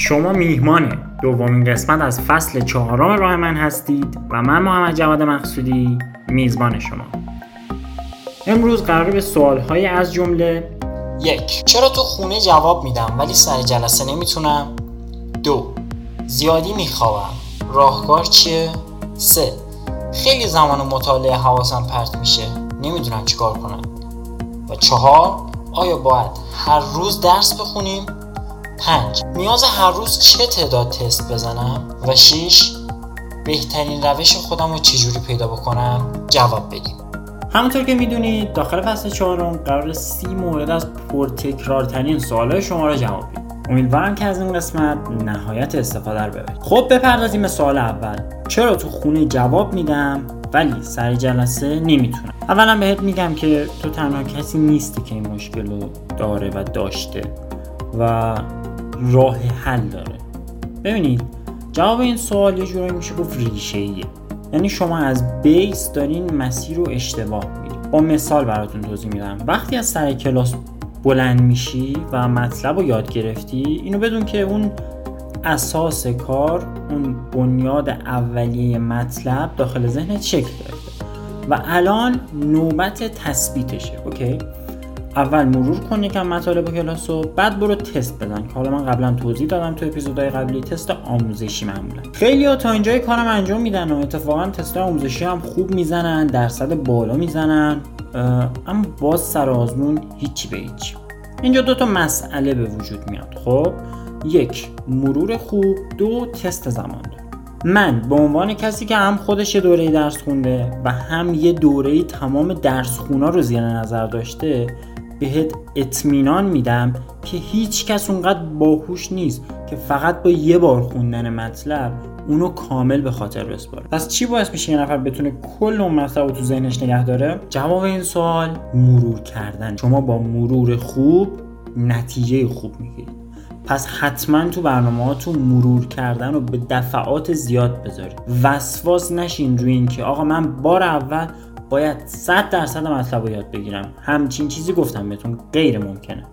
شما میهمان دومین قسمت از فصل چهارم راه من هستید و من محمد جواد مقصودی میزبان شما. امروز قرار به سوالهای از جمله یک چرا تو خونه جواب میدم ولی سر جلسه نمی‌تونم؟ دو زیادی میخوابم. راهکار چیه؟ سه خیلی زمان مطالعه حواسم پرت میشه. نمی‌دونم چیکار کنم. و چهار آیا باید هر روز درس بخونیم؟ پنج. نیاز هر روز چه تعداد تست بزنم؟ و شیش بهترین روش خودم رو چجوری پیدا بکنم؟ جواب بدیم همونطور که می‌دونید داخل فصل چهارم قرار سی مورد از پرتکرارترین سوالهای شما رو جواب بدیم. امیدوارم که از این قسمت نهایت استفاده رو ببرید. خب بپردازیم به سوال اول. چرا تو خونه جواب میدم ولی سر جلسه نمی‌تونم؟ اولا بهت میگم که تو تنها کسی نیستی که این مشکل رو داره و داشته. و راه حل داره. ببینید جواب این سوال یه جورایی میشه گفت ریشه ایه یعنی شما از بیس دارین مسیر رو اشتباه میرید با مثال براتون توضیح میدم. وقتی از سر کلاس بلند میشی و مطلب رو یاد گرفتی اینو بدون که اون اساس کار اون بنیاد اولیه مطلب داخل ذهنت شکل گرفته. و الان نوبت تثبیتشه. اوکی؟ اول مرور کن یکم مطالب کلاس رو بعد برو تست بزن که حالا من قبلا توضیح دادم تو اپیزودهای قبلی تست آموزشی معمولا. خیلی ها تا اینجای کارم انجام میدن و اتفاقا تست آموزشی هم خوب می‌زنن درصد بالا می‌زنن اما باز سر آزمون هیچی به هیچ. اینجا دو تا مسئله به وجود میاد. خب یک مرور خوب دو تست زمان. من به عنوان کسی که هم خودش یه دوره درس خونده و هم یه دوره تمام درس خونا رو زیر نظر داشته بهت اطمینان میدم که هیچ کس اونقدر باهوش نیست که فقط با یه بار خوندن مطلب اونو کامل به خاطر بسپاره. پس چی باعث میشه یه نفر بتونه کل اون مطلب رو تو ذهنش نگه داره؟ جواب این سوال مرور کردن. شما با مرور خوب نتیجه خوب می‌گیرید. پس حتما تو برنامه تو مرور کردن رو به دفعات زیاد بذارید. وسواس نشین روی اینکه آقا من بار اول باید 100 درصد مطلب رو یاد بگیرم. همچین چیزی گفتم بهتون غیر ممکنه.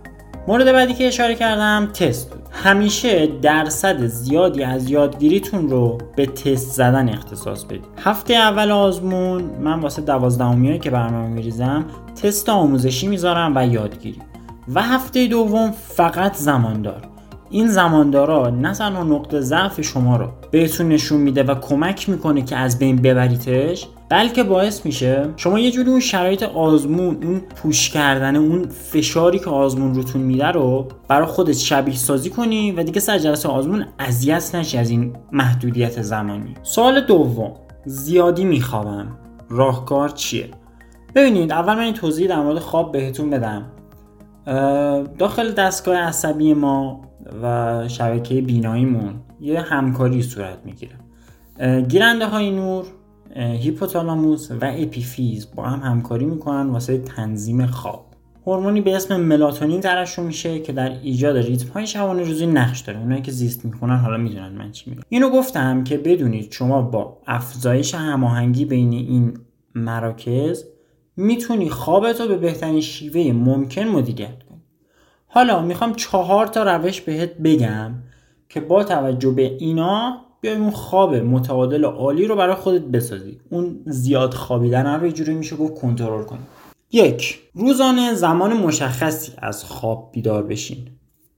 مورد بعدی که اشاره کردم تست بود. همیشه درصد زیادی از یادگیریتون رو به تست زدن اختصاص بدید. هفته اول آزمون من واسه دوازدهمیایی که برنامه میریزم تست آموزشی می‌ذارم و یادگیری. و هفته دوم فقط زماندار. این زماندارا نه تنها نقطه ضعف شما رو بهتون نشون میده و کمک می‌کنه که از بین ببریتش. بلکه باعث میشه شما یه جوری اون شرایط آزمون اون پوش کردن اون فشاری که آزمون روتون میده رو برای خودت شبیه سازی کنی و دیگه سر جلسه آزمون اذیت نشی از این محدودیت زمانی. سوال دوم زیادی میخوابم. راهکار چیه؟ ببینید اول من این توضیح در مورد خواب بهتون بدم. داخل دستگاه عصبی ما و شبکه بیناییمون یه همکاری صورت می‌گیره. گیرنده های نور هیپوتالاموس و اپیفیز با هم همکاری می‌کنن واسه تنظیم خواب. هورمونی به اسم ملاتونین ترشح میشه که در ایجاد ریتم های شبانه روزی نقش داره. اونایی که زیست می‌کنن حالا می‌دونن من چی میگم. اینو گفتم که بدونید شما با افزایش هماهنگی بین این مراکز می‌تونی خوابت رو به بهترین شیوه ممکن مدیریت کنی. حالا می‌خوام چهار تا روش بهت بگم که با توجه به اینا بیای اون خواب متعادل عالی رو برای خودت بسازی. اون زیاد خوابیدن رو یه جوری میشه گفت کنترل کنی یک روزانه زمان مشخصی از خواب بیدار بشین.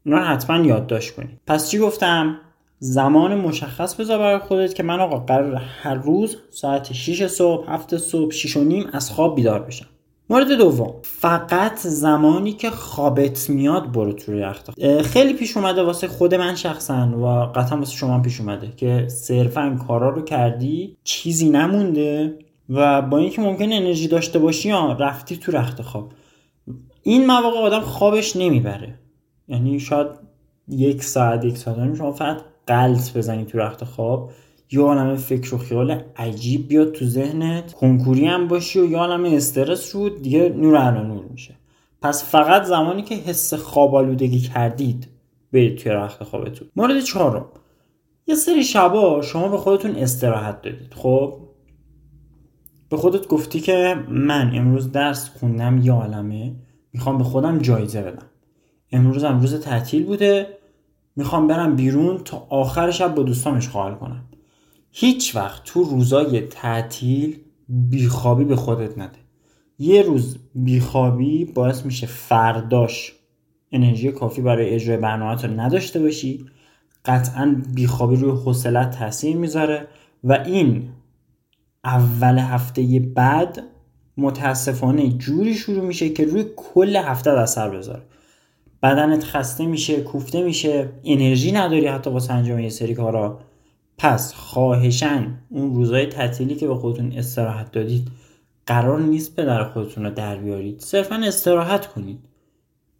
اونا حتما یادداشت کنی. پس چی گفتم؟ زمان مشخص بذار برای خودت که من آقا قرار هر روز ساعت 6 صبح 7 صبح 6 و نیم از خواب بیدار بشم. مورد دوم. فقط زمانی که خوابت میاد برو تو یخت خیلی پیش اومده واسه خود من شخصا و قطعا واسه شما پیش اومده که صرفا کارا رو کردی چیزی نمونده و با اینکه ممکن انرژی داشته باشی یا رفتی تو رخت خواب. این مواقع آدم خوابش نمی‌بره. یعنی شاید یک ساعت یک ساعت شما فقط قلط بزنی تو رخت خواب. یه عالم فکر و خیال عجیب بیاد تو ذهنت. کنکوری هم باشی و یه عالم استرس رو دیگه نور علا نور میشه. پس فقط زمانی که حس خواب آلودگی کردید برید توی رخت خوابتون. مورد چهارم. یه سری شبا شما به خودتون استراحت دادید. خب؟ به خودت گفتی که من امروز درس خوندم یه عالمه. می‌خوام به خودم جایزه بدم. امروز هم روز تعطیل بوده. می‌خوام برم بیرون تا آخر شب با دوستام اشغال کنم. هیچ وقت تو روزای تعطیل بیخوابی به خودت نده. یه روز بیخوابی باعث میشه فرداش انرژی کافی برای اجرای برنامه رو نداشته باشی. قطعا بیخوابی روی حوصلت تاثیر می‌ذاره و این اول هفته بعد متاسفانه جوری شروع میشه که روی کل هفته اثر بذاره. بدنت خسته میشه کوفته میشه انرژی نداری حتی واسه انجام یه سری کارا. پس خواهشن اون روزای تعطیلی که به خودتون استراحت دادید قرار نیست به در خودتون رو در بیارید. صرفا استراحت کنید.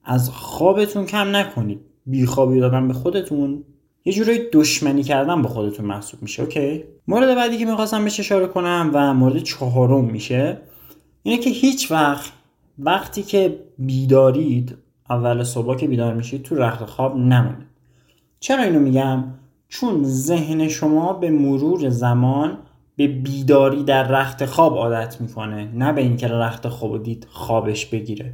از خوابتون کم نکنید. بیخوابی دادن به خودتون یه جورایی دشمنی کردن به خودتون محسوب میشه اوکی؟ مورد بعدی که می‌خواستم بهش اشاره کنم و مورد چهارم میشه اینه که هیچ وقت وقتی که بیدارید اول صبح که بیدار میشید تو رخت خواب نمونید. چرا اینو میگم؟ چون ذهن شما به مرور زمان به بیداری در رخت خواب عادت می‌کنه نه به اینکه رخت خواب دید خوابش بگیره.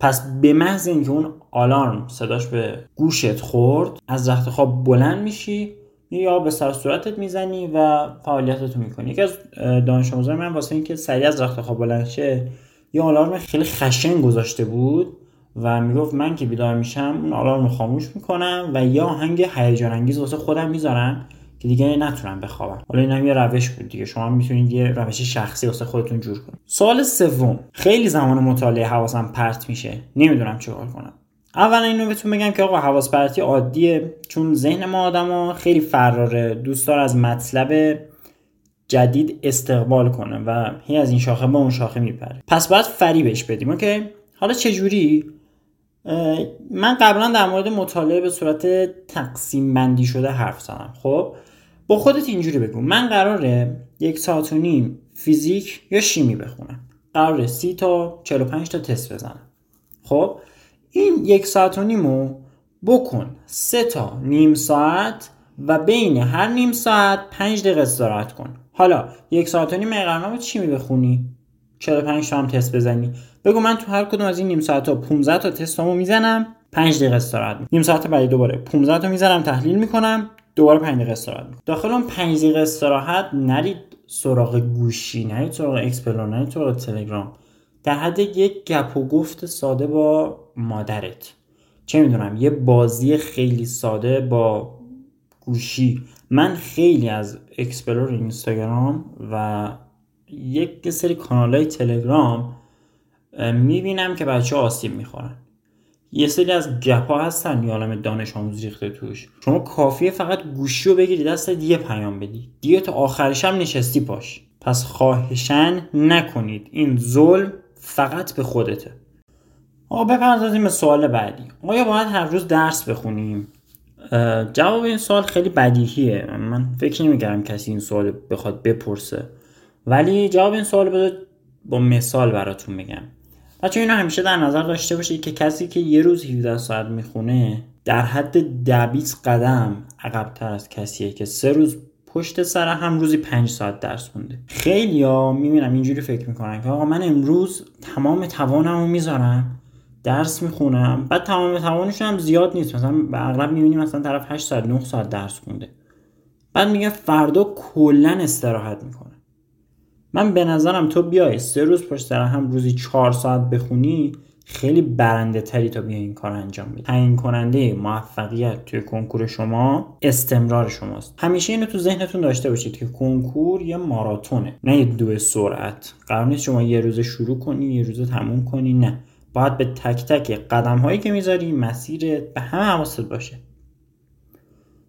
پس به محض اینکه اون آلارم صداش به گوشت خورد از رخت خواب بلند میشی یا به سر صورتت می‌زنی و فعالیتتو می‌کنی. یکی از دانش آموزان من واسه اینکه سریع از رخت خواب بلند شه یه آلارم خیلی خشن گذاشته بود. و می‌گفت من که بیدار میشم اون آلارم رو خاموش می‌کنم و یا آهنگ هیجان انگیز واسه خودم می‌ذارم که دیگه نتونم بخوابم. حالا این یه روش بود دیگه. شما می‌تونید یه روش شخصی واسه خودتون جور کنید. سوال سوم. خیلی زمان مطالعه حواسم پرت میشه. نمی‌دونم چیکار کنم. اول اینو بهتون بگم که آقا حواس پرتی عادیه. چون ذهن ما آدما خیلی فراره. دوست داره از مطلب جدید استقبال کنه و هی از این شاخه به اون شاخه میپره. پس باید فریبش بدیم اوکی؟ حالا چه جوری من قبلا در مورد مطالعه به صورت تقسیم بندی شده حرف زدم. خب؟ با خودت اینجوری بگو. من قراره یک ساعت و نیم فیزیک یا شیمی بخونم. قراره سی تا 45 تا تست بزنم. خب؟ این یک ساعت و نیمو بکن سه تا نیم ساعت و بین هر نیم ساعت پنج دقیقه استراحت کن. حالا یک ساعت و نیم قرار چی می بخونی. 45 تا هم تست بزنی؟ بگو من تو هر کدوم از این نیم ساعت ها 15 تا تستامو می‌زنم 5 دقیقه استراحت نیم ساعت بعدی دوباره 15 تا می‌زنم تحلیل می‌کنم دوباره 5 دقیقه استراحت داخل اون 5 دقیقه استراحت نرید سراغ گوشی نرید سراغ explore نرید سراغ تلگرام. در حد یک گپ و گفت ساده با مادرت. چه می‌دونم یه بازی خیلی ساده با گوشی. من خیلی از explore اینستاگرام و یک سری کانال های تلگرام می‌بینم که بچه آسیب می‌خورن. یه سری از گپا هستن یه عالم دانش آموز ریخته توش. شما کافیه فقط گوشی رو بگیری دستت یه پیام بدی. دیگه تا آخرش هم نشستی پاش. پس خواهشن نکنید. این ظلم فقط به خودته. آقا بپردازیم به سوال بعدی. آیا باید هر روز درس بخونیم؟ جواب این سوال خیلی بدیهیه. من فکر نمی‌کردم کسی این سوال بخواد بپرسه. ولی جواب این سوال بذار با مثال براتون بگم بچه اینو همیشه در نظر داشته باشید که کسی که یه روز 17 ساعت می‌خونه در حد دبیس قدم عقبتر از کسیه که سه روز پشت سر هم روزی 5 ساعت درس خونده. خیلی ها می‌بینم اینجوری فکر می‌کنن که آقا من امروز تمام توانم رو می‌ذارم درس می‌خونم بعد تمام توانشون هم زیاد نیست. مثلا به اغلب می‌بینیم مثلا طرف 8 ساعت 9 ساعت درس خونده. بعد میگه فردا کلا استراحت می‌کنه. من به نظرم تو بیای سه روز پشت سر هم روزی چهار ساعت بخونی خیلی برنده تری تا بیا این کار انجام بدی. تعیین کننده موفقیت توی کنکور شما استمرار شماست. همیشه اینو تو ذهنتون داشته باشید که کنکور یه ماراتونه. نه یه دو سرعت. قرار نیست شما یه روز شروع کنی یه روز تموم کنی نه. باید به تک تک قدم هایی که می‌ذاری مسیر به همه حواست باشه.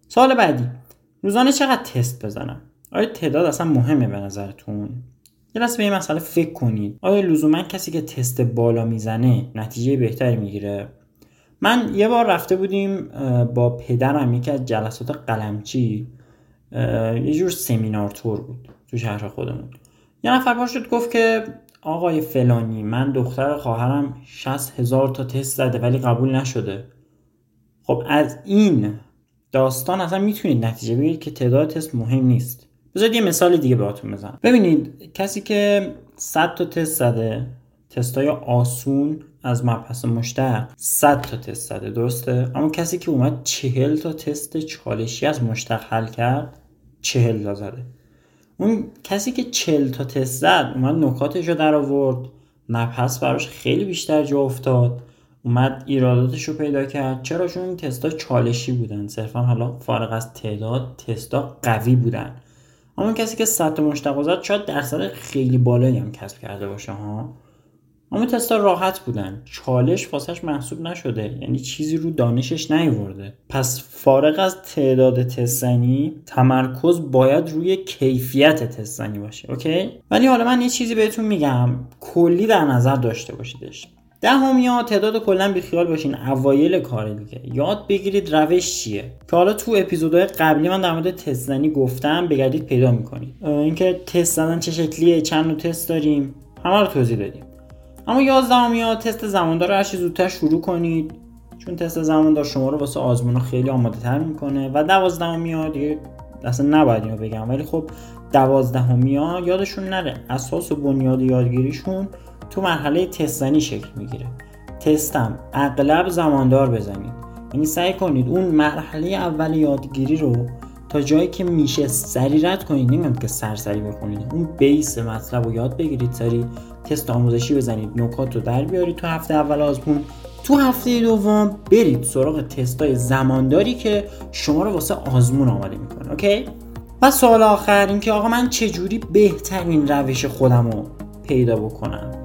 سال بعدی. روزانه چقدر تست بزنم؟ آیا تعداد اصلا مهمه به نظرتون؟ یه لحظه به این مسئله فکر کنید. آیا لزوما کسی که تست بالا می‌زنه نتیجه بهتری می‌گیره؟ من یه بار رفته بودیم با پدرم یکی از جلسات قلمچی. یه جور سمینار تور بود تو شهر خودمون. یه نفر باش شد گفت که آقای فلانی من دختر خواهرم 60 هزار تا تست زده ولی قبول نشده. خب از این داستان اصلا می‌تونید نتیجه بگیرید که تعداد تست مهم نیست. بذارید یه مثال دیگه بهتون بزنم. ببینید کسی که 100 تا تست زده تستای آسون از مبحث مشتق 100 تا تست زده درسته؟ اما کسی که اومد 40 تا تست چالشی از مشتق حل کرد 40 تا زده. اون کسی که 40 تا تست زد اومد نکاتش رو در آورد. مبحث براش خیلی بیشتر جا افتاد. اومد ایراداتش رو پیدا کرد. چرا؟ چون این تستا چالشی بودن. صرفا حالا فارغ از تعداد تستا قوی بودن. اما کسی که 100 تا مشتق زد شاید درصد خیلی بالایی هم کسب کرده باشه ها؟ اما تستا راحت بودن. چالش واسش محسوب نشده. یعنی چیزی رو دانشش نیورده. پس فارغ از تعداد تستنی تمرکز باید روی کیفیت تستنی باشه اوکی؟ ولی حالا من یه چیزی بهتون میگم. کلی در نظر داشته باشیدش. دهمیا تعداد کلا بیخیال باشین اوایل کار دیگه. یاد بگیرید روش چیه. که حالا تو اپیزودهای قبلی من در مورد تست زنی گفتم بگردید پیدا می‌کنید. اینکه تست زدن چه شکلیه چند نوع تست داریم همه رو توضیح دادیم. اما یازدهمیا تست زماندار هرچی زودتر شروع کنید چون تست زماندار شما رو واسه آزمون خیلی آماده تر می‌کنه. و دوازدهمیا دیگه اصلا نباید اینو بگم ولی خب دوازدهمیا یادشون نره. اساس و بنیاد یادگیریشون تو مرحله تستنی شکل می‌گیره. تستم اغلب زماندار بزنید. یعنی سعی کنید اون مرحله اول یادگیری رو تا جایی که میشه سری رد کنید. نمیگم که سرسری بکنید. اون بیس مطلب رو یاد بگیرید. سری تست آموزشی بزنید. نکات رو در بیارید تو هفته اول آزمون. تو هفته دوم برید سراغ تستای زمانداری که شما رو واسه آزمون آماده می‌کنه. اوکی؟ و سوال آخر اینکه آقا من چجوری بهترین روش خودم رو پیدا بکنم؟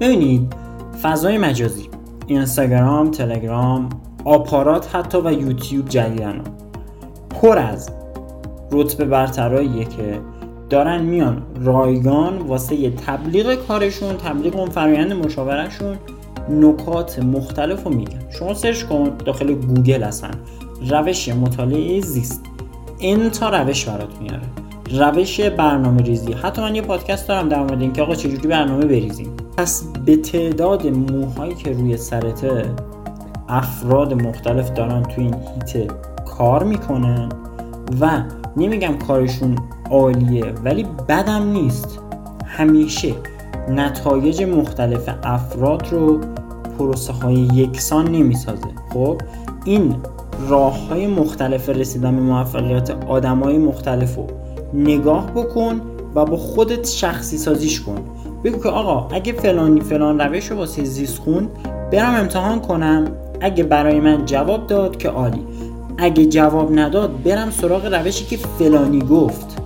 ببینید فضای مجازی اینستاگرام تلگرام آپارات حتی و یوتیوب جدیدن. پر از رتبه برتراییه که دارن میان رایگان واسه یه تبلیغ کارشون تبلیغ اون فرایند مشاورهشون نکات مختلف رو میگن. شما search کن داخل گوگل هستن روش مطالعه زیست. این تا روش برات میاره. روش برنامه ریزی حتی من یه پادکست دارم در مورد اینکه آقا چجوری برنامه بریزیم. پس به تعداد موهایی که روی سرته افراد مختلف دارن تو این حیطه کار می‌کنن و نمیگم کارشون عالیه ولی بدم نیست. همیشه نتایج مختلف افراد رو پروسه های یکسان نمی‌سازه. خب این راه های مختلف رسیدن به موفقیت آدم های مختلف رو نگاه بکن و با خودت شخصی سازیش کن. بگو که آقا اگه فلانی فلان روش رو واسه زیست خون برم امتحان کنم. اگه برای من جواب داد که عالی. اگه جواب نداد برم سراغ روشی که فلانی گفت.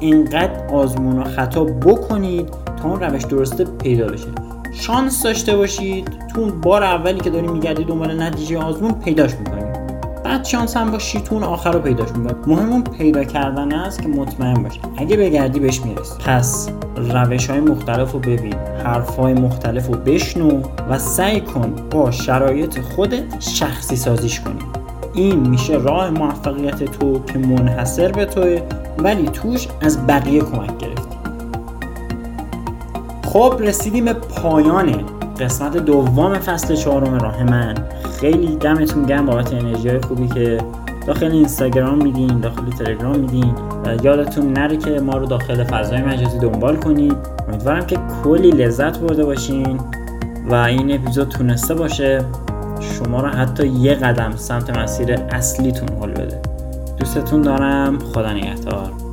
اینقدر آزمون و خطا بکنید تا اون روش درسته پیدا بشه. شانس داشته باشید. تو بار اولی که داری میگردی دنبال نتیجه آزمون پیداش می‌کنید. بعد شانس هم باشی تو آخر رو پیداش می‌کنید مهم اون پیدا کردن است که مطمئن باشی اگه بگردی بهش می‌رسی. پس روش های مختلف رو ببین حرف های مختلف رو بشنو و سعی کن با شرایط خودت شخصی سازیش کنی. این میشه راه موفقیت تو که منحصر به توه ولی توش از بقیه کمک گرفتی. خب رسیدیم به پایان قسمت دوم فصل چهارم راه من. خیلی دمتون گرم بابت انرژی خوبی که داخل اینستاگرام میدین داخل تلگرام میدین یادتون نره که ما رو داخل فضای مجازی دنبال کنید. امیدوارم که کلی لذت برده باشین و این اپیزود تونسته باشه. شما رو حتی یه قدم سمت مسیر اصلیتون حل بده. دوستتون دارم. خدا نگهدار.